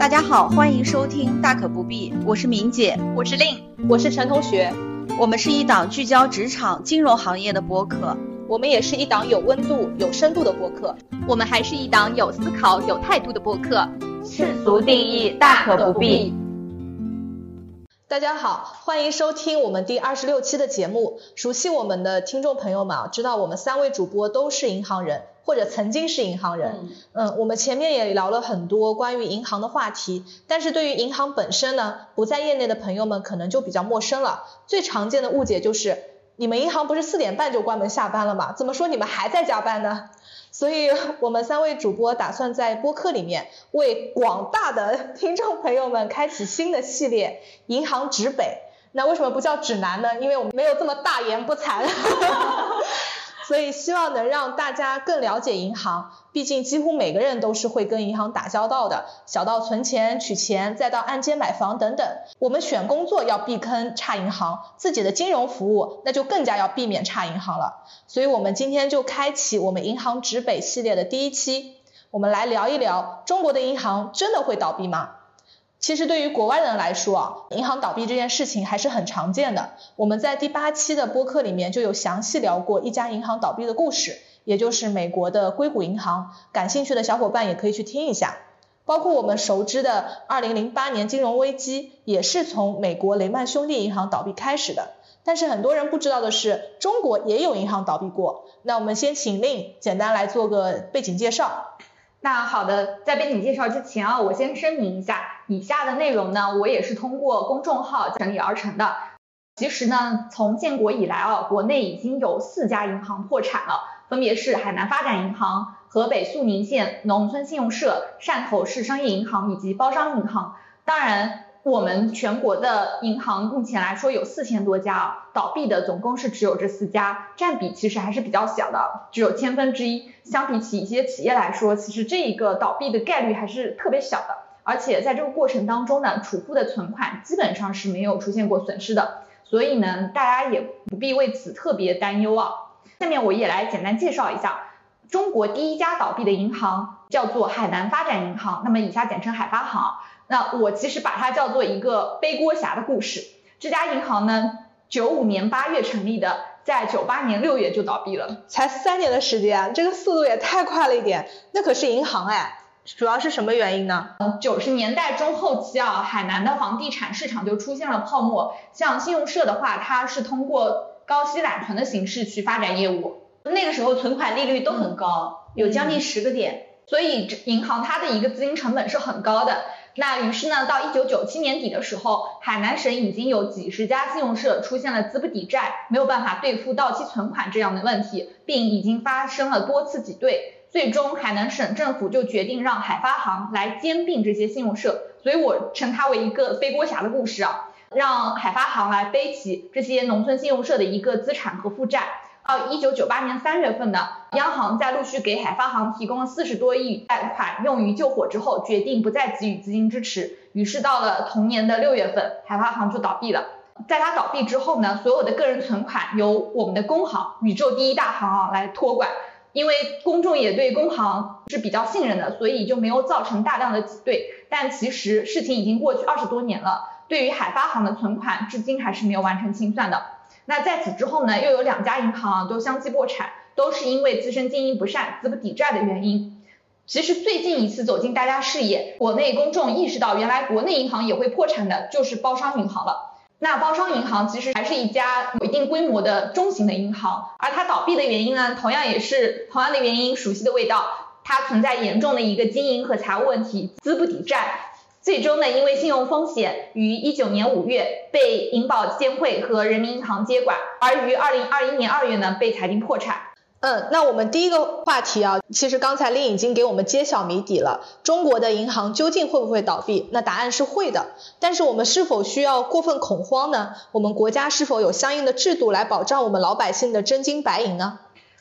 大家好，欢迎收听大可不必，我是明姐，我是令，我是陈同学，我们是一档聚焦职场、金融行业的播客，我们也是一档有温度、有深度的播客，我们还是一档有思考、有态度的播客。世俗定义，大可不必。大家好，欢迎收听我们第二十六期的节目。熟悉我们的听众朋友们啊，知道我们三位主播都是银行人。或者曾经是银行人，嗯，我们前面也聊了很多关于银行的话题，但是对于银行本身呢，不在业内的朋友们可能就比较陌生了。最常见的误解就是，你们银行不是四点半就关门下班了吗？怎么说你们还在加班呢？所以我们三位主播打算在播客里面为广大的 听众朋友们开启新的系列《银行指北》。那为什么不叫指南呢？因为我们没有这么大言不惭。所以希望能让大家更了解银行，毕竟几乎每个人都是会跟银行打交道的，小到存钱、取钱，再到按揭买房等等。我们选工作要避坑差银行，自己的金融服务那就更加要避免差银行了。所以我们今天就开启我们银行指北系列的第一期，我们来聊一聊中国的银行真的会倒闭吗？其实对于国外人来说啊，银行倒闭这件事情还是很常见的。我们在第八期的播客里面就有详细聊过一家银行倒闭的故事，也就是美国的硅谷银行。感兴趣的小伙伴也可以去听一下。包括我们熟知的2008年金融危机，也是从美国雷曼兄弟银行倒闭开始的。但是很多人不知道的是，中国也有银行倒闭过。那我们先请令简单来做个背景介绍。那好的，在背景介绍之前啊，我先声明一下，以下的内容呢，我也是通过公众号整理而成的。其实呢，从建国以来啊，国内已经有四家银行破产了，分别是海南发展银行、河北肃宁县农村信用社、汕头市商业银行以及包商银行。当然。我们全国的银行目前来说有四千多家啊，倒闭的总共是只有这四家，占比其实还是比较小的，只有千分之一。相比起一些企业来说，其实这一个倒闭的概率还是特别小的。而且在这个过程当中呢，储户的存款基本上是没有出现过损失的，所以呢，大家也不必为此特别担忧啊。下面我也来简单介绍一下中国第一家倒闭的银行，叫做海南发展银行，那么以下简称海发行。那我其实把它叫做一个背锅侠的故事。这家银行呢，九五年八月成立的，在九八年六月就倒闭了，才三年的时间，这个速度也太快了一点。那可是银行哎，主要是什么原因呢？九十年代中后期啊，海南的房地产市场就出现了泡沫。像信用社的话，它是通过高息揽存的形式去发展业务，那个时候存款利率都很高，有将近十个点，所以银行它的一个资金成本是很高的。那于是呢，到一九九七年底的时候，海南省已经有几十家信用社出现了资不抵债，没有办法兑付到期存款这样的问题，并已经发生了多次挤兑，最终海南省政府就决定让海发行来兼并这些信用社，所以我称它为一个背锅侠的故事啊，让海发行来背起这些农村信用社的一个资产和负债。到一九九八年三月份呢，央行在陆续给海发行提供了四十多亿贷款用于救火之后，决定不再给予资金支持。于是到了同年的六月份，海发行就倒闭了。在它倒闭之后呢，所有的个人存款由我们的工行宇宙第一大行啊来托管。因为公众也对工行是比较信任的，所以就没有造成大量的挤兑。但其实事情已经过去二十多年了，对于海发行的存款，至今还是没有完成清算的。那在此之后呢，又有两家银行都相继破产，都是因为自身经营不善、资不抵债的原因。其实最近一次走进大家视野，国内公众意识到原来国内银行也会破产的，就是包商银行了。那包商银行其实还是一家有一定规模的中型的银行，而它倒闭的原因呢，同样也是同样的原因，熟悉的味道，它存在严重的一个经营和财务问题，资不抵债。最终呢，因为信用风险，于一九年五月被银保监会和人民银行接管，而于二零二一年二月呢被裁定破产。嗯，那我们第一个话题啊，其实刚才令已经给我们揭晓谜底了，中国的银行究竟会不会倒闭？那答案是会的。但是我们是否需要过分恐慌呢？我们国家是否有相应的制度来保障我们老百姓的真金白银呢？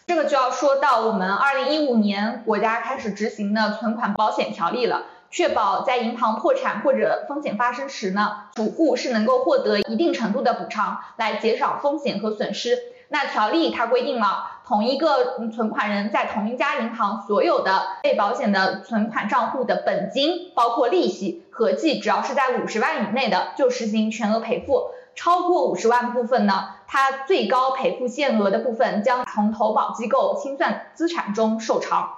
这个就要说到我们二零一五年国家开始执行的存款保险条例了。确保在银行破产或者风险发生时呢，储户是能够获得一定程度的补偿，来减少风险和损失。那条例它规定了，同一个存款人在同一家银行所有的被保险的存款账户的本金，包括利息合计，只要是在五十万以内的，就实行全额赔付。超过五十万部分呢，它最高赔付限额的部分将从投保机构清算资产中受偿。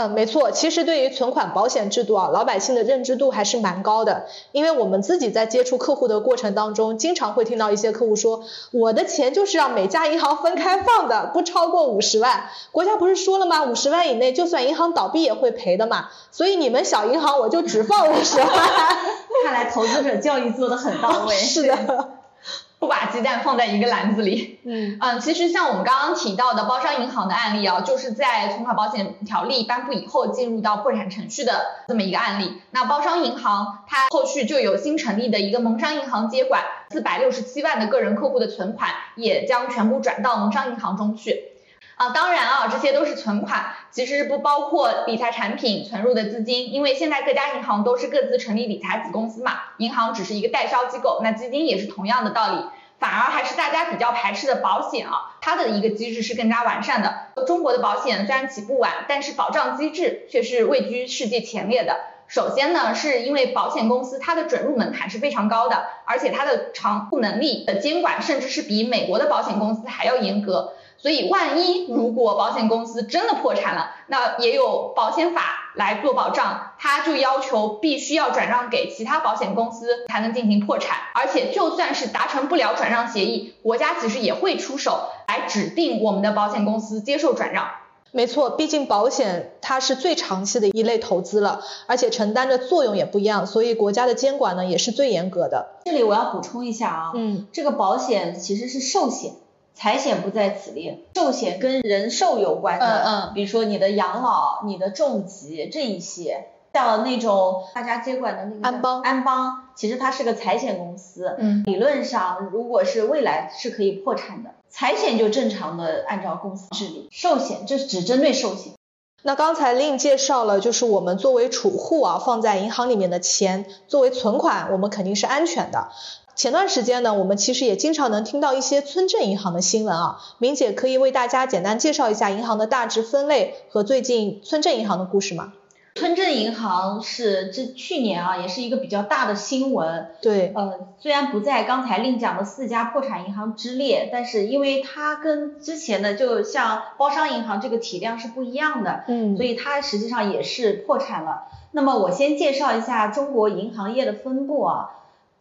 嗯，没错，其实对于存款保险制度啊，老百姓的认知度还是蛮高的。因为我们自己在接触客户的过程当中，经常会听到一些客户说，我的钱就是让每家银行分开放的，不超过五十万。国家不是说了吗？五十万以内，就算银行倒闭也会赔的嘛。所以你们小银行我就只放五十万。看来投资者教育做得很到位。是的。不把鸡蛋放在一个篮子里。嗯嗯，其实像我们刚刚提到的包商银行的案例啊，就是在存款保险条例颁布以后进入到破产程序的这么一个案例。那包商银行它后续就有新成立的一个农商银行接管，四百六十七万的个人客户的存款也将全部转到农商银行中去。啊，当然啊，这些都是存款，其实不包括理财产品存入的资金，因为现在各家银行都是各自成立理财子公司嘛，银行只是一个代销机构，那基金也是同样的道理，反而还是大家比较排斥的保险啊，它的一个机制是更加完善的。中国的保险虽然起步晚，但是保障机制却是位居世界前列的。首先呢，是因为保险公司它的准入门槛是非常高的，而且它的偿付能力的监管甚至是比美国的保险公司还要严格。所以，万一如果保险公司真的破产了，那也有保险法来做保障，它就要求必须要转让给其他保险公司才能进行破产，而且就算是达成不了转让协议，国家其实也会出手来指定我们的保险公司接受转让。没错，毕竟保险它是最长期的一类投资了，而且承担的作用也不一样，所以国家的监管呢也是最严格的。这里我要补充一下啊，嗯，这个保险其实是寿险。财险不在此列，寿险跟人寿有关的，嗯嗯，比如说你的养老、你的重疾这一些，像那种大家接管的那个安邦，安邦其实它是个财险公司，嗯，理论上如果是未来是可以破产的，财险就正常的按照公司治理，寿险这是只针对寿险。那刚才令介绍了，就是我们作为储户啊，放在银行里面的钱，作为存款，我们肯定是安全的。前段时间呢，我们其实也经常能听到一些村镇银行的新闻啊，明姐可以为大家简单介绍一下银行的大致分类和最近村镇银行的故事吗？村镇银行是这去年啊，也是一个比较大的新闻。对，呃，虽然不在刚才另讲的四家破产银行之列，但是因为它跟之前的就像包商银行这个体量是不一样的，嗯，所以它实际上也是破产了。那么我先介绍一下中国银行业的分布啊。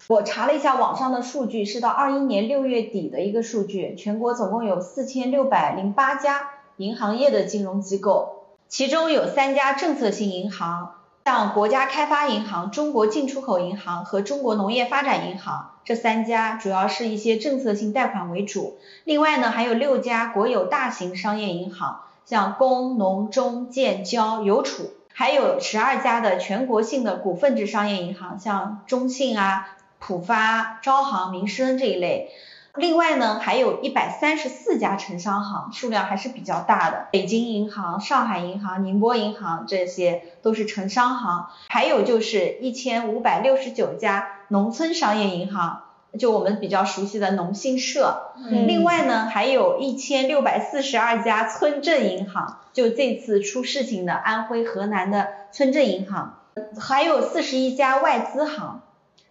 我查了一下网上的数据，是到二一年六月底的一个数据，全国总共有四千六百零八家银行业的金融机构，其中有三家政策性银行，像国家开发银行、中国进出口银行和中国农业发展银行，这三家主要是一些政策性贷款为主。另外呢，还有六家国有大型商业银行，像工农中建交邮储，还有十二家的全国性的股份制商业银行，像中信啊。浦发、招行、民生这一类，另外呢，还有一百三十四家城商行，数量还是比较大的。北京银行、上海银行、宁波银行这些都是城商行，还有就是一千五百六十九家农村商业银行，就我们比较熟悉的农信社。另外呢，还有一千六百四十二家村镇银行，就这次出事情的安徽、河南的村镇银行，还有四十一家外资行。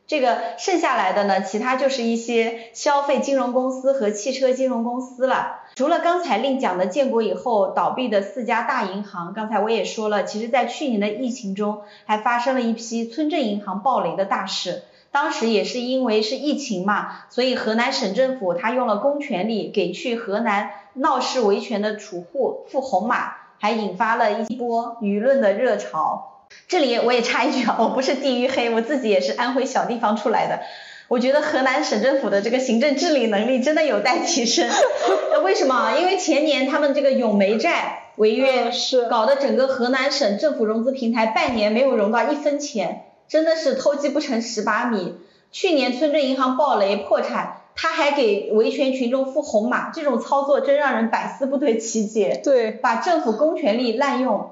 这个剩下来的呢，其他就是一些消费金融公司和汽车金融公司了。除了刚才另讲的建国以后倒闭的四家大银行，刚才我也说了，其实在去年的疫情中还发生了一批村镇银行暴雷的大事。当时也是因为是疫情嘛，所以河南省政府他用了公权力给去河南闹事维权的储户付红码，还引发了一波舆论的热潮。这里我也插一句啊，我不是地域黑，我自己也是安徽小地方出来的。我觉得河南省政府的这个行政治理能力真的有待提升。为什么？因为前年他们这个永煤债违约，是搞得整个河南省政府融资平台半年没有融到一分钱，真的是偷鸡不成蚀把米。去年村镇银行暴雷破产，他还给维权群众付红码，这种操作真让人百思不得其解。对，把政府公权力滥用。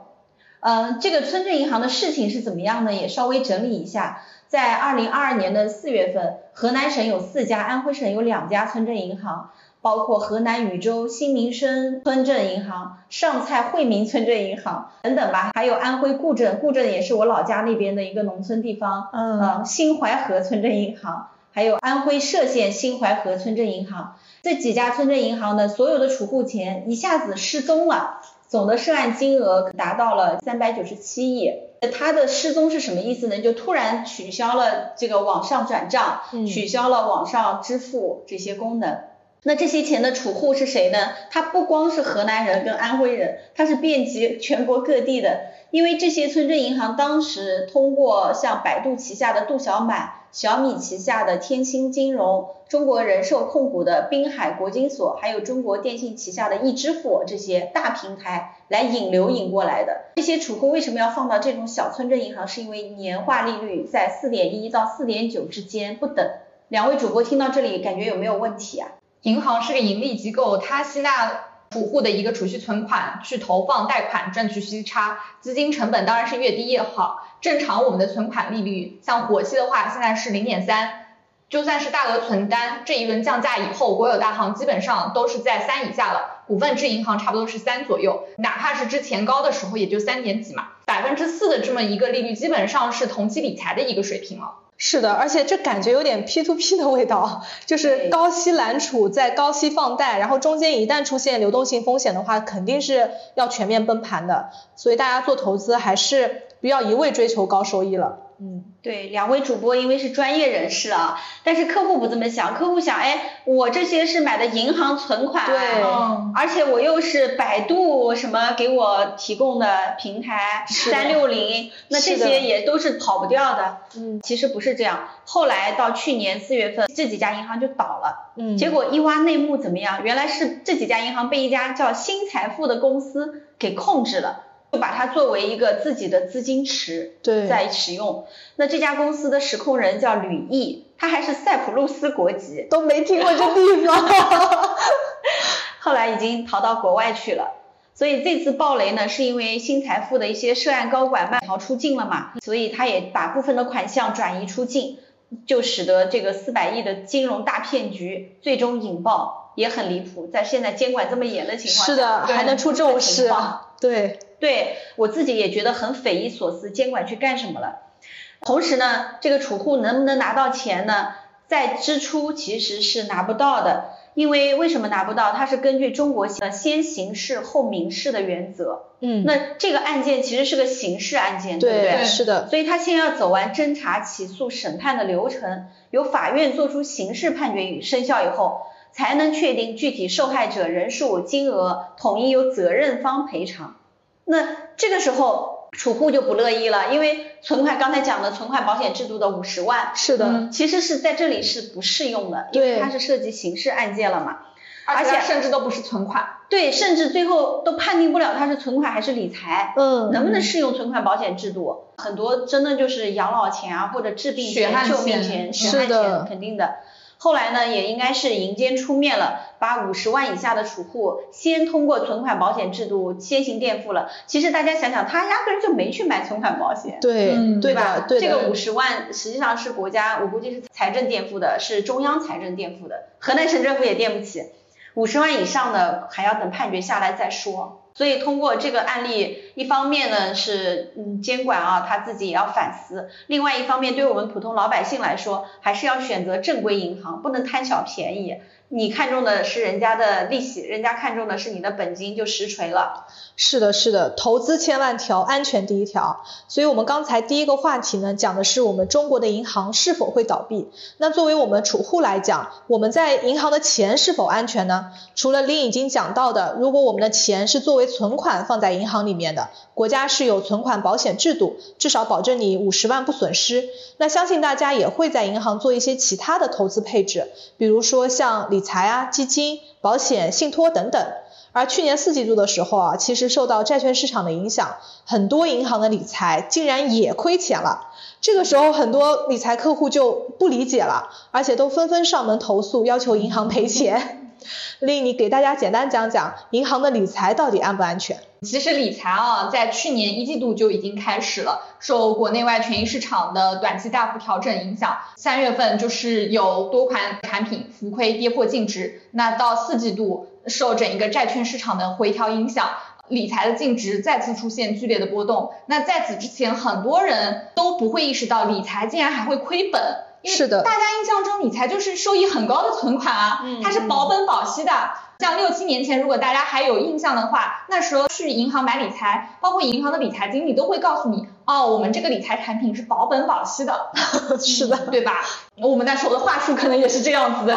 嗯，这个村镇银行的事情是怎么样呢？也稍微整理一下，在二零二二年的四月份，河南省有四家，安徽省有两家村镇银行，包括河南禹州新民生村镇银行、上蔡惠民村镇银行等等吧，还有安徽固镇，固镇也是我老家那边的一个农村地方，嗯，新淮河村镇银行，还有安徽歙县新淮河村镇银行，这几家村镇银行的所有的储户钱一下子失踪了。总的涉案金额达到了三百九十七亿。他的失踪是什么意思呢？就突然取消了这个网上转账，取消了网上支付这些功能。那这些钱的储户是谁呢？他不光是河南人跟安徽人，他是遍及全国各地的。因为这些村镇银行当时通过像百度旗下的度小满。小米旗下的天星金融、中国人寿控股的滨海国金所，还有中国电信旗下的易支付这些大平台来引流引过来的。这些储户为什么要放到这种小村镇银行？是因为年化利率在四点一到四点九之间不等。两位主播听到这里，感觉有没有问题啊？银行是个盈利机构，它吸纳。储户的一个储蓄存款去投放贷款赚取息差，资金成本当然是越低越好。正常我们的存款利率，像活期的话现在是零点三，就算是大额存单，这一轮降价以后，国有大行基本上都是在三以下了，股份制银行差不多是三左右，哪怕是之前高的时候也就三点几嘛，百分之四的这么一个利率，基本上是同期理财的一个水平了。是的，而且这感觉有点 P to P 的味道，就是高息揽储在高息放贷，然后中间一旦出现流动性风险的话，肯定是要全面崩盘的，所以大家做投资还是不要一味追求高收益了。嗯，对，两位主播因为是专业人士啊，但是客户不这么想，客户想，哎，我这些是买的银行存款，对，而且我又是百度什么给我提供的平台，三六零，那这些也都是跑不掉的。嗯，其实不是这样，后来到去年四月份，这几家银行就倒了。嗯，结果一挖内幕怎么样？原来是这几家银行被一家叫新财富的公司给控制了。就把它作为一个自己的资金池在使用。那这家公司的实控人叫吕毅，他还是塞浦路斯国籍，都没听过这地方。后来已经逃到国外去了。所以这次暴雷呢，是因为新财富的一些涉案高管卖逃出境了嘛，所以他也把部分的款项转移出境，就使得这个四百亿的金融大骗局最终引爆，也很离谱。在现在监管这么严的情况下，是的，还能出这种事，对。对我自己也觉得很匪夷所思，监管去干什么了？同时呢，这个储户能不能拿到钱呢？在支出其实是拿不到的，因为为什么拿不到？它是根据中国的先刑事后民事的原则。嗯。那这个案件其实是个刑事案件，对不对？是的。所以他先要走完侦查、起诉、审判的流程，由法院作出刑事判决与生效以后，才能确定具体受害者人数、金额，统一由责任方赔偿。那这个时候储户就不乐意了，因为存款刚才讲的存款保险制度的五十万，是的，其实是在这里是不适用的，因为它是涉及刑事案件了嘛，而且甚至都不是存款，对，甚至最后都判定不了它是存款还是理财，嗯，能不能适用存款保险制度？很多真的就是养老钱啊或者治病钱、救命钱、血汗钱，肯定的。后来呢，也应该是银监出面了，把五十万以下的储户先通过存款保险制度先行垫付了。其实大家想想，他压根就没去买存款保险，对，对吧？这个五十万实际上是国家，我估计是财政垫付的，是中央财政垫付的，河南省政府也垫不起。五十万以上的还要等判决下来再说。所以通过这个案例，一方面呢是嗯监管啊他自己也要反思，另外一方面对我们普通老百姓来说，还是要选择正规银行，不能贪小便宜。你看中的是人家的利息，人家看中的是你的本金，就实锤了。是的，是的，投资千万条，安全第一条。所以我们刚才第一个话题呢，讲的是我们中国的银行是否会倒闭。那作为我们储户来讲，我们在银行的钱是否安全呢？除了您已经讲到的，如果我们的钱是作为存款放在银行里面的，国家是有存款保险制度，至少保证你五十万不损失。那相信大家也会在银行做一些其他的投资配置，比如说像理财啊、基金、保险、信托等等。而去年四季度的时候啊，其实受到债券市场的影响，很多银行的理财竟然也亏钱了。这个时候，很多理财客户就不理解了，而且都纷纷上门投诉，要求银行赔钱。丽，你给大家简单讲讲银行的理财到底安不安全？其实理财啊，在去年一季度就已经开始了，受国内外权益市场的短期大幅调整影响，三月份就是有多款产品浮亏跌破净值，那到四季度受整一个债券市场的回调影响。理财的净值再次出现剧烈的波动，那在此之前，很多人都不会意识到理财竟然还会亏本。是的，大家印象中理财就是收益很高的存款啊，它是保本保息的。像六七年前，如果大家还有印象的话，那时候去银行买理财，包括银行的理财经理都会告诉你，哦，我们这个理财产品是保本保息的。是的，对吧？我们那时候的话术可能也是这样子的。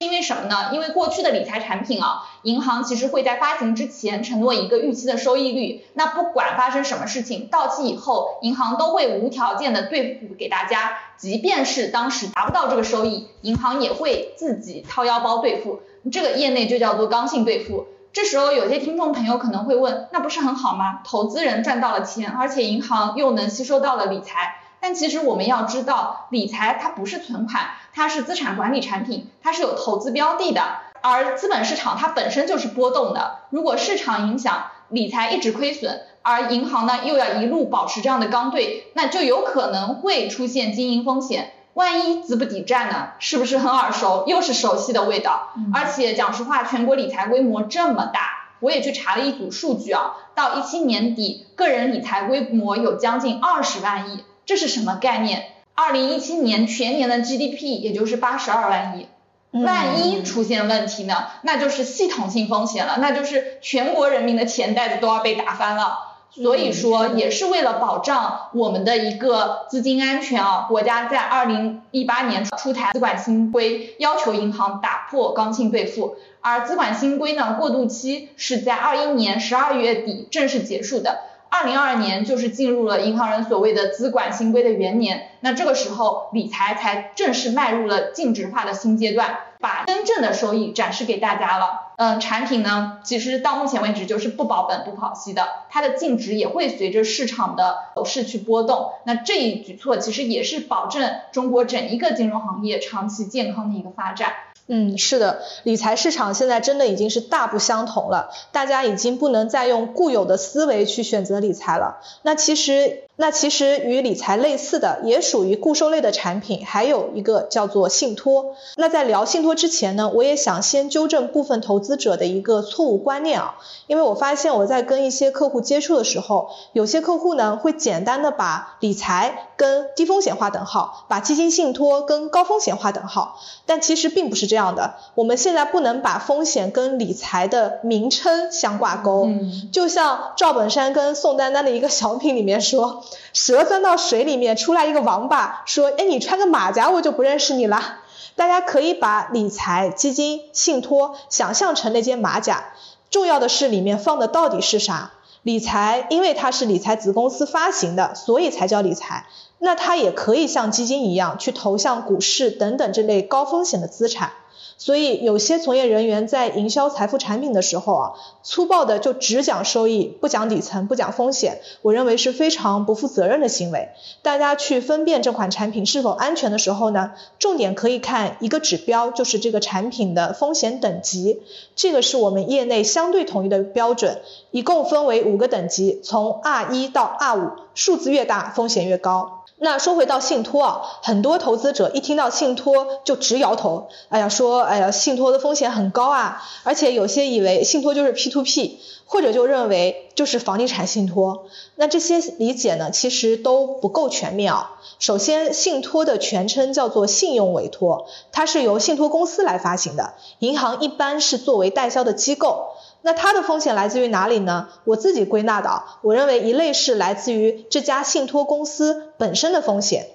因为什么呢？因为过去的理财产品啊，银行其实会在发行之前承诺一个预期的收益率，那不管发生什么事情，到期以后，银行都会无条件的兑付给大家，即便是当时达不到这个收益，银行也会自己掏腰包兑付，这个业内就叫做刚性兑付。这时候有些听众朋友可能会问，那不是很好吗？投资人赚到了钱，而且银行又能吸收到了理财。但其实我们要知道，理财它不是存款，它是资产管理产品，它是有投资标的的。而资本市场它本身就是波动的，如果市场影响理财一直亏损，而银行呢又要一路保持这样的刚兑，那就有可能会出现经营风险。万一资不抵债呢？是不是很耳熟？又是熟悉的味道。而且讲实话，全国理财规模这么大，我也去查了一组数据啊，到一七年底，个人理财规模有将近二十万亿。这是什么概念？二零一七年全年的 GDP 也就是八十二万亿，万一出现问题呢？那就是系统性风险了，那就是全国人民的钱袋子都要被打翻了。所以说，也是为了保障我们的一个资金安全啊，国家在二零一八年出台资管新规，要求银行打破刚性兑付。而资管新规呢，过渡期是在二一年十二月底正式结束的。二零二二年就是进入了银行人所谓的资管新规的元年，那这个时候理财才正式迈入了净值化的新阶段，把真正的收益展示给大家了。嗯，产品呢，其实到目前为止就是不保本不保息的，它的净值也会随着市场的走势去波动。那这一举措其实也是保证中国整一个金融行业长期健康的一个发展。嗯，是的，理财市场现在真的已经是大不相同了，大家已经不能再用固有的思维去选择理财了。那其实。那其实与理财类似的，也属于固收类的产品，还有一个叫做信托。那在聊信托之前呢，我也想先纠正部分投资者的一个错误观念啊，因为我发现我在跟一些客户接触的时候，有些客户呢会简单的把理财跟低风险划等号，把基金信托跟高风险划等号，但其实并不是这样的。我们现在不能把风险跟理财的名称相挂钩，就像赵本山跟宋丹丹的一个小品里面说。蛇钻到水里面，出来一个王八，说：“哎，你穿个马甲，我就不认识你了。”大家可以把理财、基金、信托想象成那件马甲，重要的是里面放的到底是啥。理财，因为它是理财子公司发行的，所以才叫理财。那它也可以像基金一样去投向股市等等这类高风险的资产。所以有些从业人员在营销财富产品的时候啊，粗暴的就只讲收益，不讲底层，不讲风险，我认为是非常不负责任的行为。大家去分辨这款产品是否安全的时候呢，重点可以看一个指标，就是这个产品的风险等级。这个是我们业内相对统一的标准，一共分为五个等级，从 R 一到 R 五，数字越大，风险越高。那说回到信托啊，很多投资者一听到信托就直摇头，哎呀说，哎呀信托的风险很高啊，而且有些以为信托就是 P to P，或者就认为就是房地产信托。那这些理解呢，其实都不够全面啊。首先，信托的全称叫做信用委托，它是由信托公司来发行的，银行一般是作为代销的机构。那它的风险来自于哪里呢？我自己归纳的，我认为一类是来自于这家信托公司本身的风险，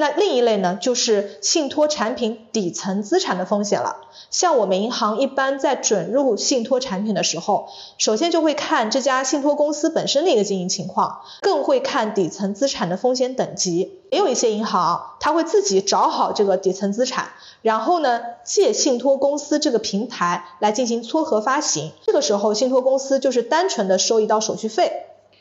那另一类呢，就是信托产品底层资产的风险了。像我们银行一般在准入信托产品的时候，首先就会看这家信托公司本身的一个经营情况，更会看底层资产的风险等级。也有一些银行，他会自己找好这个底层资产。然后呢，借信托公司这个平台来进行撮合发行，这个时候信托公司就是单纯的收一道手续费。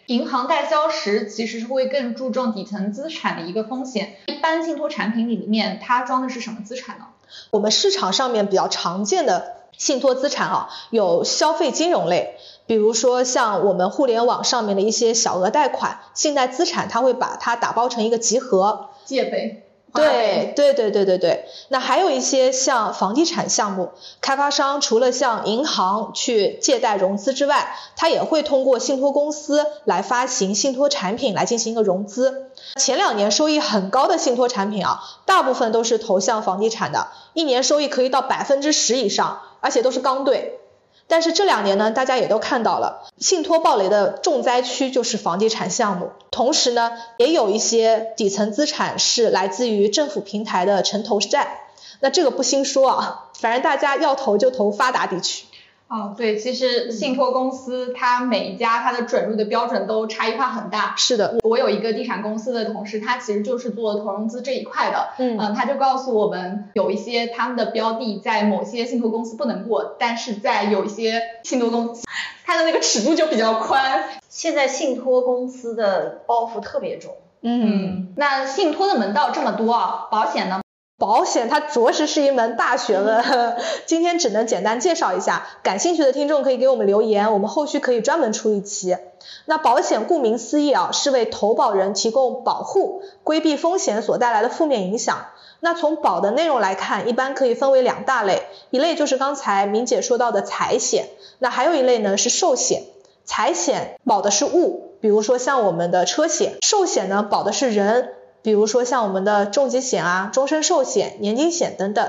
银行代销时其实是会更注重底层资产的一个风险。一般信托产品里面它装的是什么资产呢？我们市场上面比较常见的信托资产啊，有消费金融类，比如说像我们互联网上面的一些小额贷款、信贷资产，它会把它打包成一个集合。借呗。对对对对对对，那还有一些像房地产项目，开发商除了向银行去借贷融资之外，他也会通过信托公司来发行信托产品来进行一个融资。前两年收益很高的信托产品啊，大部分都是投向房地产的，一年收益可以到百分之十以上，而且都是刚兑。但是这两年呢，大家也都看到了，信托暴雷的重灾区就是房地产项目。同时呢，也有一些底层资产是来自于政府平台的城投债。那这个不兴说啊，反正大家要投就投发达地区。哦，对，其实信托公司它每一家它的准入的标准都差异化很大。是的，我有一个地产公司的同事，他其实就是做投融资这一块的。嗯，他就告诉我们，有一些他们的标的在某些信托公司不能过，但是在有一些信托公司，它的那个尺度就比较宽。现在信托公司的包袱特别重。嗯，那信托的门道这么多啊，保险呢？保险它着实是一门大学问，今天只能简单介绍一下。感兴趣的听众可以给我们留言，我们后续可以专门出一期。那保险顾名思义啊，是为投保人提供保护，规避风险所带来的负面影响。那从保的内容来看，一般可以分为两大类，一类就是刚才明姐说到的财险，那还有一类呢是寿险。财险保的是物，比如说像我们的车险；寿险呢保的是人。比如说像我们的重疾险啊、终身寿险、年金险等等。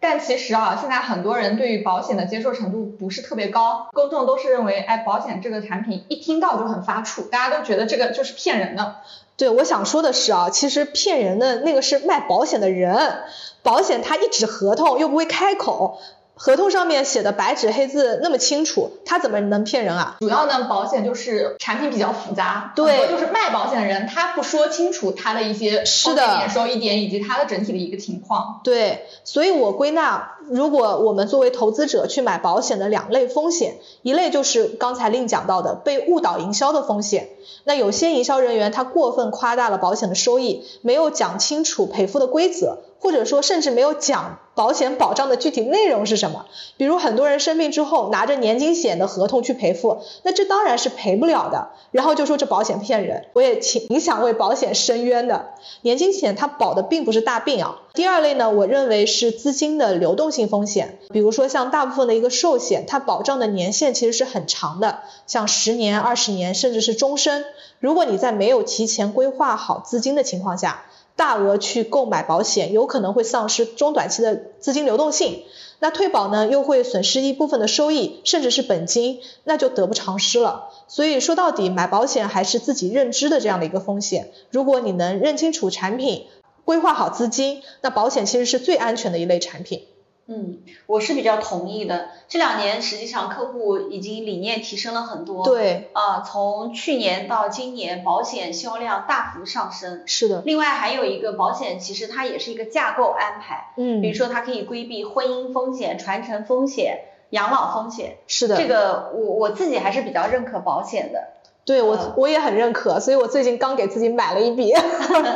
但其实啊，现在很多人对于保险的接受程度不是特别高，公众都是认为，哎，保险这个产品一听到就很发怵，大家都觉得这个就是骗人的。对，我想说的是啊，其实骗人的那个是卖保险的人，保险它一纸合同又不会开口。合同上面写的白纸黑字那么清楚，他怎么能骗人啊？主要呢，保险就是产品比较复杂，对，就是卖保险的人他不说清楚他的一些是的点、收益点以及他的整体的一个情况。对，所以我归纳，如果我们作为投资者去买保险的两类风险，一类就是刚才另讲到的被误导营销的风险。那有些营销人员他过分夸大了保险的收益，没有讲清楚赔付的规则。或者说，甚至没有讲保险保障的具体内容是什么。比如很多人生病之后拿着年金险的合同去赔付，那这当然是赔不了的。然后就说这保险骗人，我也挺想为保险申冤的。年金险它保的并不是大病啊。第二类呢，我认为是资金的流动性风险。比如说像大部分的一个寿险，它保障的年限其实是很长的，像十年、二十年，甚至是终身。如果你在没有提前规划好资金的情况下，大额去购买保险，有可能会丧失中短期的资金流动性，那退保呢，又会损失一部分的收益，甚至是本金，那就得不偿失了。所以说到底，买保险还是自己认知的这样的一个风险。如果你能认清楚产品，规划好资金，那保险其实是最安全的一类产品。嗯，我是比较同意的。这两年实际上客户已经理念提升了很多。对。啊，从去年到今年，保险销量大幅上升。是的。另外还有一个保险，其实它也是一个架构安排。嗯。比如说它可以规避婚姻风险、传承风险、养老风险。是的。这个我我自己还是比较认可保险的。对我我也很认可，所以我最近刚给自己买了一笔。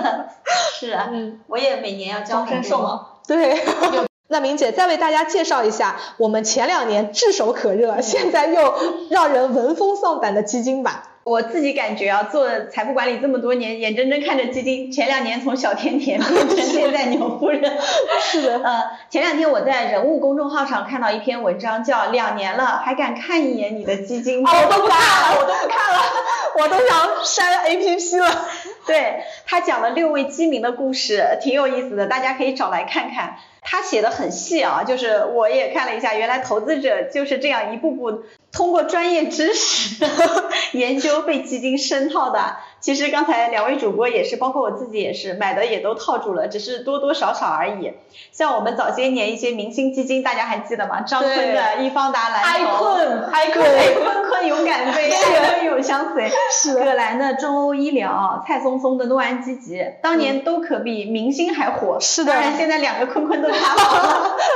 是啊。嗯。我也每年要交身寿吗？对。那明姐再为大家介绍一下我们前两年炙手可热，现在又让人闻风丧胆的基金吧。我自己感觉啊，做财富管理这么多年，眼睁睁看着基金前两年从小甜甜变成现在牛夫人。是的。呃，前两天我在人物公众号上看到一篇文章，叫两年了还敢看一眼你的基金？哦，我都不看了，我都不看了，我都想删 A P P 了。对他讲了六位基民的故事，挺有意思的，大家可以找来看看。他写的很细啊，就是我也看了一下，原来投资者就是这样一步步通过专业知识 研究被基金深套的。其实刚才两位主播也是，包括我自己也是，买的也都套住了，只是多多少少而已。像我们早些年一些明星基金，大家还记得吗？张坤的易方达蓝筹，坤，对，坤坤勇敢飞，坤永相随，葛兰的中欧医疗，蔡松松的诺安积极，当年都可比明星还火。是的。当然现在两个坤坤都塌房了。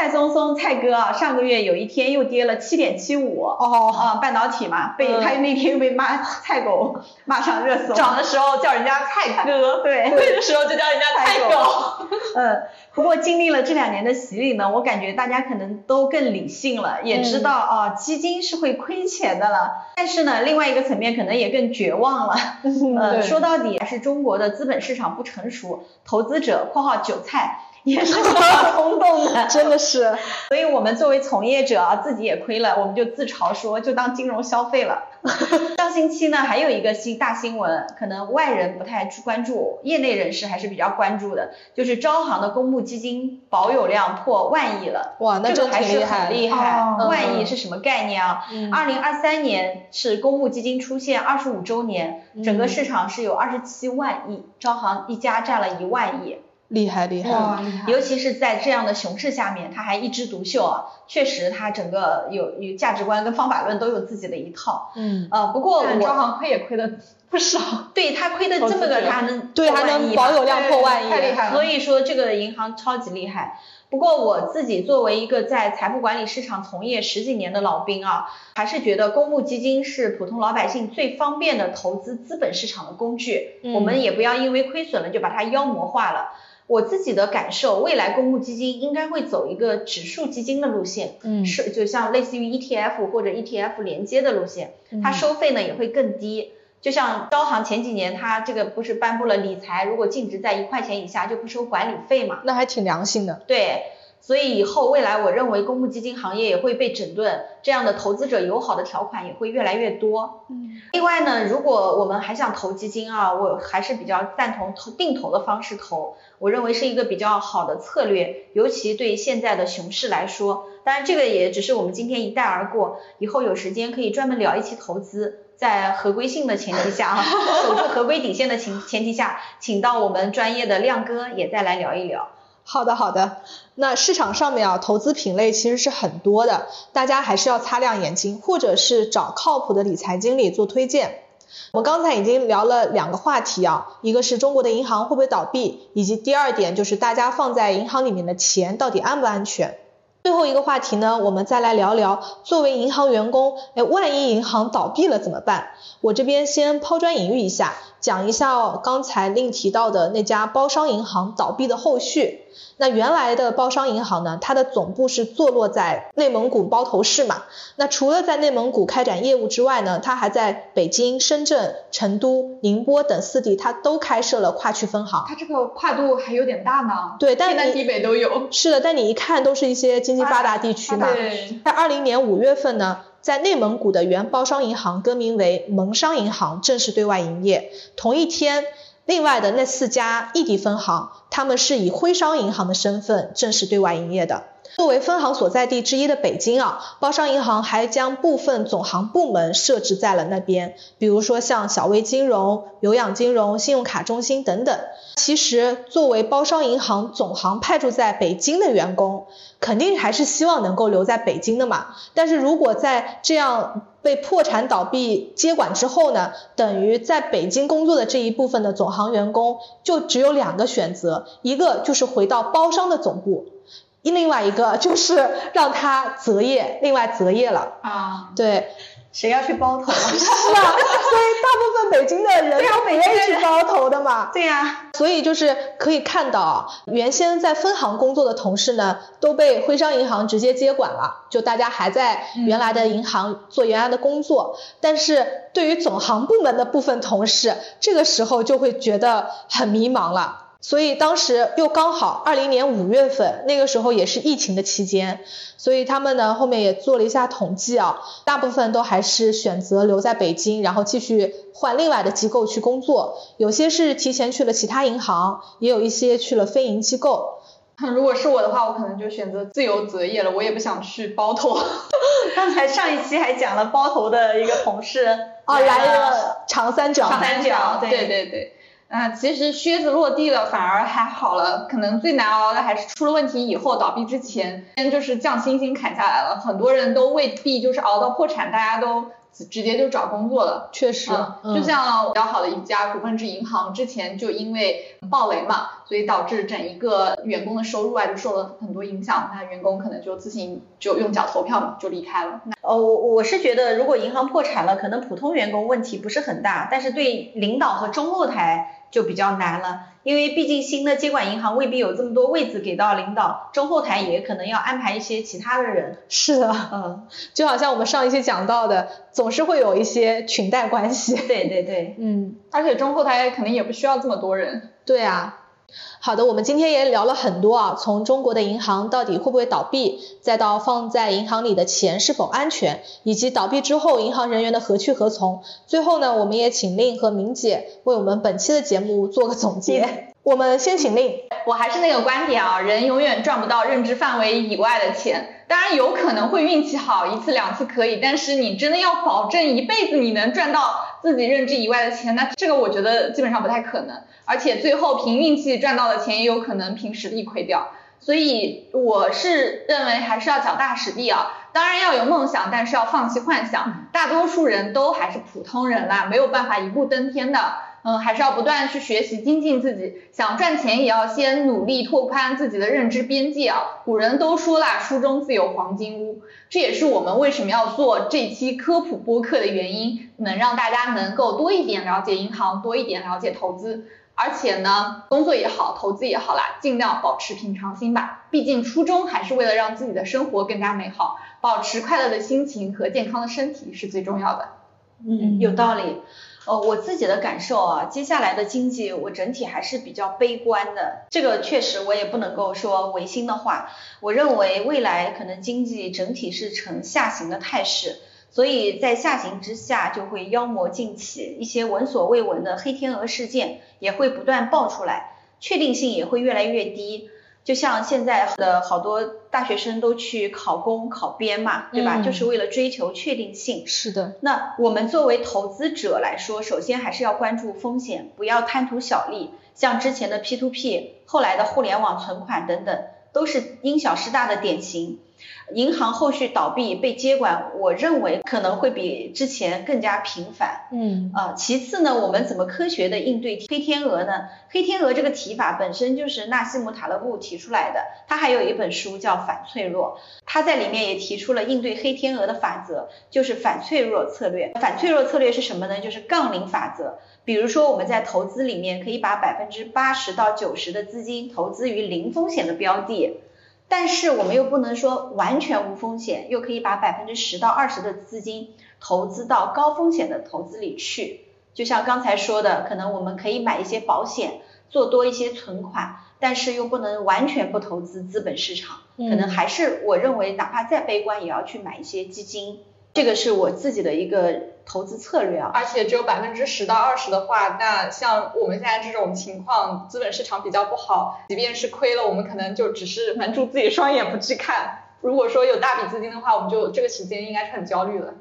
蔡松松蔡哥啊，上个月有一天又跌了七点七五。哦。啊，半导体嘛，被他那天又被骂 菜狗骂上热搜。涨的时候叫人家蔡哥，对。亏的时候就叫人家蔡狗。嗯，不过经历了这两年的洗礼呢，我感觉大家可能都更理性了，也知道啊，基金是会亏钱的了。但是呢，另外一个层面可能也更绝望了。呃，说到底还是中国的资本市场不成熟，投资者（括号韭菜）。也是轰动的，真的是。所以我们作为从业者啊，自己也亏了，我们就自嘲说，就当金融消费了。上星期呢，还有一个新大新闻，可能外人不太去关注，业内人士还是比较关注的，就是招行的公募基金保有量破万亿了。哇，那这个还是很厉害。万亿是什么概念啊？二零二三年是公募基金出现二十五周年，整个市场是有二十七万亿，招行一家占了一万亿。厉害厉害，哇厉害！尤其是在这样的熊市下面，他还一枝独秀啊，确实他整个有有价值观跟方法论都有自己的一套。嗯。呃，不过我招行亏也亏的不少。对他亏的这么个，他还能对还能保有量破万亿，太厉害了。所以说这个银行超级厉害。不过我自己作为一个在财富管理市场从业十几年的老兵啊，还是觉得公募基金是普通老百姓最方便的投资资本市场的工具。嗯。我们也不要因为亏损了就把它妖魔化了。我自己的感受，未来公募基金应该会走一个指数基金的路线，嗯，是就像类似于 ETF 或者 ETF 连接的路线，它收费呢也会更低。就像招行前几年，它这个不是颁布了理财，如果净值在一块钱以下就不收管理费嘛？那还挺良心的。对。所以以后未来，我认为公募基金行业也会被整顿，这样的投资者友好的条款也会越来越多。嗯。另外呢，如果我们还想投基金啊，我还是比较赞同投定投的方式投，我认为是一个比较好的策略，尤其对现在的熊市来说。当然，这个也只是我们今天一带而过，以后有时间可以专门聊一期投资，在合规性的前提下啊，守住合规底线的前前提下，请到我们专业的亮哥也再来聊一聊。好的好的，那市场上面啊，投资品类其实是很多的，大家还是要擦亮眼睛，或者是找靠谱的理财经理做推荐。我们刚才已经聊了两个话题啊，一个是中国的银行会不会倒闭，以及第二点就是大家放在银行里面的钱到底安不安全。最后一个话题呢，我们再来聊聊作为银行员工，哎，万一银行倒闭了怎么办？我这边先抛砖引玉一下，讲一下刚才另提到的那家包商银行倒闭的后续。那原来的包商银行呢，它的总部是坐落在内蒙古包头市嘛。那除了在内蒙古开展业务之外呢，它还在北京、深圳、成都、宁波等四地，它都开设了跨区分行。它这个跨度还有点大呢。对，但南地北都有。是的，但你一看都是一些经济发达地区嘛。对。在二零年五月份呢，在内蒙古的原包商银行更名为蒙商银行，正式对外营业。同一天。另外的那四家异地分行，他们是以徽商银行的身份正式对外营业的。作为分行所在地之一的北京啊，包商银行还将部分总行部门设置在了那边，比如说像小微金融、有氧金融、信用卡中心等等。其实，作为包商银行总行派驻在北京的员工，肯定还是希望能够留在北京的嘛。但是如果在这样被破产倒闭接管之后呢，等于在北京工作的这一部分的总行员工就只有两个选择，一个就是回到包商的总部，另外一个就是让他择业，另外择业了啊，对。谁要去包头？是吧，所以大部分北京的人都不愿意去包头的嘛。对呀，所以就是可以看到，原先在分行工作的同事呢，都被徽商银行直接接管了，就大家还在原来的银行做原来的工作。但是对于总行部门的部分同事，这个时候就会觉得很迷茫了。所以当时又刚好二零年五月份，那个时候也是疫情的期间，所以他们呢后面也做了一下统计啊，大部分都还是选择留在北京，然后继续换另外的机构去工作，有些是提前去了其他银行，也有一些去了非银机构。如果是我的话，我可能就选择自由择业了，我也不想去包头。刚才上一期还讲了包头的一个同事啊，来了长三角，长三角，对对对。啊，其实靴子落地了，反而还好了。可能最难熬的还是出了问题以后倒闭之前，先就是降薪薪砍下来了。很多人都未必就是熬到破产，大家都直接就找工作了。确实，嗯，就像比较好的一家股份制银行，之前就因为暴雷嘛，所以导致整一个员工的收入啊就受了很多影响，那员工可能就自行就用脚投票嘛，就离开了。呃，我我是觉得，如果银行破产了，可能普通员工问题不是很大，但是对领导和中后台就比较难了。因为毕竟新的接管银行未必有这么多位子给到领导，中后台也可能要安排一些其他的人。是的，嗯，就好像我们上一期讲到的，总是会有一些裙带关系。对对对，嗯，而且中后台可能也不需要这么多人。对啊。好的，我们今天也聊了很多啊，从中国的银行到底会不会倒闭，再到放在银行里的钱是否安全，以及倒闭之后银行人员的何去何从。最后呢，我们也请令和明姐为我们本期的节目做个总结。我们先请令，我还是那个观点啊，人永远赚不到认知范围以外的钱，当然有可能会运气好，一次两次可以，但是你真的要保证一辈子你能赚到自己认知以外的钱，那这个我觉得基本上不太可能，而且最后凭运气赚到的钱也有可能凭实力亏掉，所以我是认为还是要脚踏实地啊，当然要有梦想，但是要放弃幻想，大多数人都还是普通人啦，没有办法一步登天的。嗯，还是要不断去学习精进自己，想赚钱也要先努力拓宽自己的认知边界啊。古人都说啦，书中自有黄金屋，这也是我们为什么要做这期科普播客的原因，能让大家能够多一点了解银行，多一点了解投资，而且呢，工作也好，投资也好啦，尽量保持平常心吧。毕竟初衷还是为了让自己的生活更加美好，保持快乐的心情和健康的身体是最重要的。嗯，有道理。呃，我自己的感受啊，接下来的经济我整体还是比较悲观的。这个确实我也不能够说违心的话。我认为未来可能经济整体是呈下行的态势，所以在下行之下就会妖魔尽起，一些闻所未闻的黑天鹅事件也会不断爆出来，确定性也会越来越低。就像现在的好多大学生都去考公考编嘛，对吧？就是为了追求确定性。是的。那我们作为投资者来说，首先还是要关注风险，不要贪图小利。像之前的 P to P，后来的互联网存款等等，都是因小失大的典型。银行后续倒闭被接管，我认为可能会比之前更加频繁。嗯啊，其次呢，我们怎么科学的应对黑天鹅呢？黑天鹅这个提法本身就是纳西姆塔勒布提出来的，他还有一本书叫反脆弱，他在里面也提出了应对黑天鹅的法则，就是反脆弱策略。反脆弱策略是什么呢？就是杠铃法则。比如说我们在投资里面可以把百分之八十到九十的资金投资于零风险的标的。但是我们又不能说完全无风险，又可以把百分之十到二十的资金投资到高风险的投资里去。就像刚才说的，可能我们可以买一些保险，做多一些存款，但是又不能完全不投资资本市场。可能还是我认为，哪怕再悲观，也要去买一些基金。这个是我自己的一个投资策略啊，而且只有百分之十到二十的话，那像我们现在这种情况，资本市场比较不好，即便是亏了，我们可能就只是瞒住自己双眼不去看。如果说有大笔资金的话，我们就这个时间应该是很焦虑了。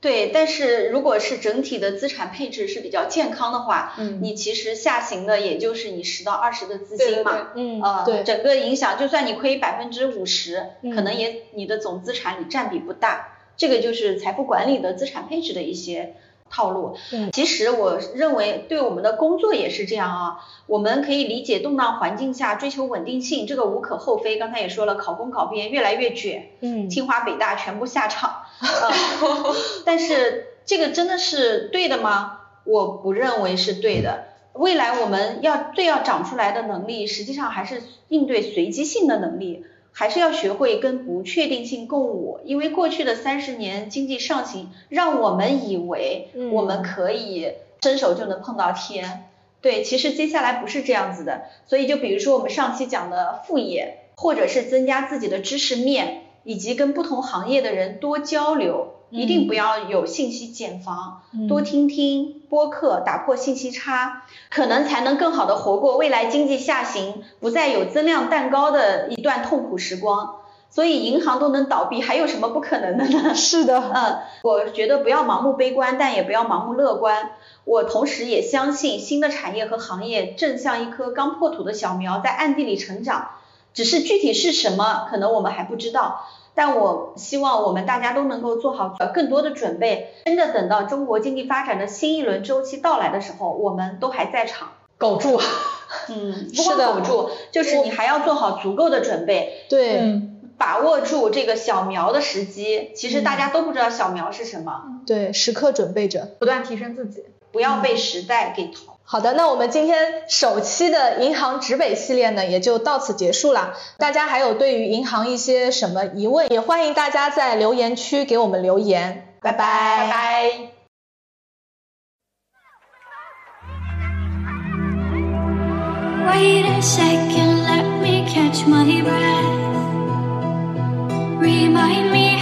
对，但是如果是整体的资产配置是比较健康的话，嗯，你其实下行的也就是你十到二十的资金嘛，嗯，呃，对，整个影响，就算你亏百分之五十，可能也你的总资产里占比不大。这个就是财富管理的资产配置的一些套路。嗯，其实我认为对我们的工作也是这样啊。我们可以理解动荡环境下追求稳定性，这个无可厚非。刚才也说了，考公考编越来越卷，嗯，清华北大全部下场。但是这个真的是对的吗？我不认为是对的。未来我们要最要长出来的能力，实际上还是应对随机性的能力。还是要学会跟不确定性共舞，因为过去的三十年经济上行，让我们以为我们可以伸手就能碰到天。对，其实接下来不是这样子的。所以就比如说我们上期讲的副业，或者是增加自己的知识面，以及跟不同行业的人多交流，一定不要有信息茧房，多听听。播客打破信息差，可能才能更好的活过未来经济下行不再有增量蛋糕的一段痛苦时光。所以银行都能倒闭，还有什么不可能的呢？是的，嗯，我觉得不要盲目悲观，但也不要盲目乐观。我同时也相信新的产业和行业正像一棵刚破土的小苗在暗地里成长，只是具体是什么，可能我们还不知道。但我希望我们大家都能够做好更多的准备，真的等到中国经济发展的新一轮周期到来的时候，我们都还在场。苟住。嗯，不光苟住，就是你还要做好足够的准备。对。把握住这个小苗的时机，其实大家都不知道小苗是什么。对，时刻准备着，不断提升自己，不要被时代给淘。好的那我们今天首期的银行直北系列呢也就到此结束了。大家还有对于银行一些什么疑问也欢迎大家在留言区给我们留言。拜拜。拜 wait a second let me catch my breath. Remind me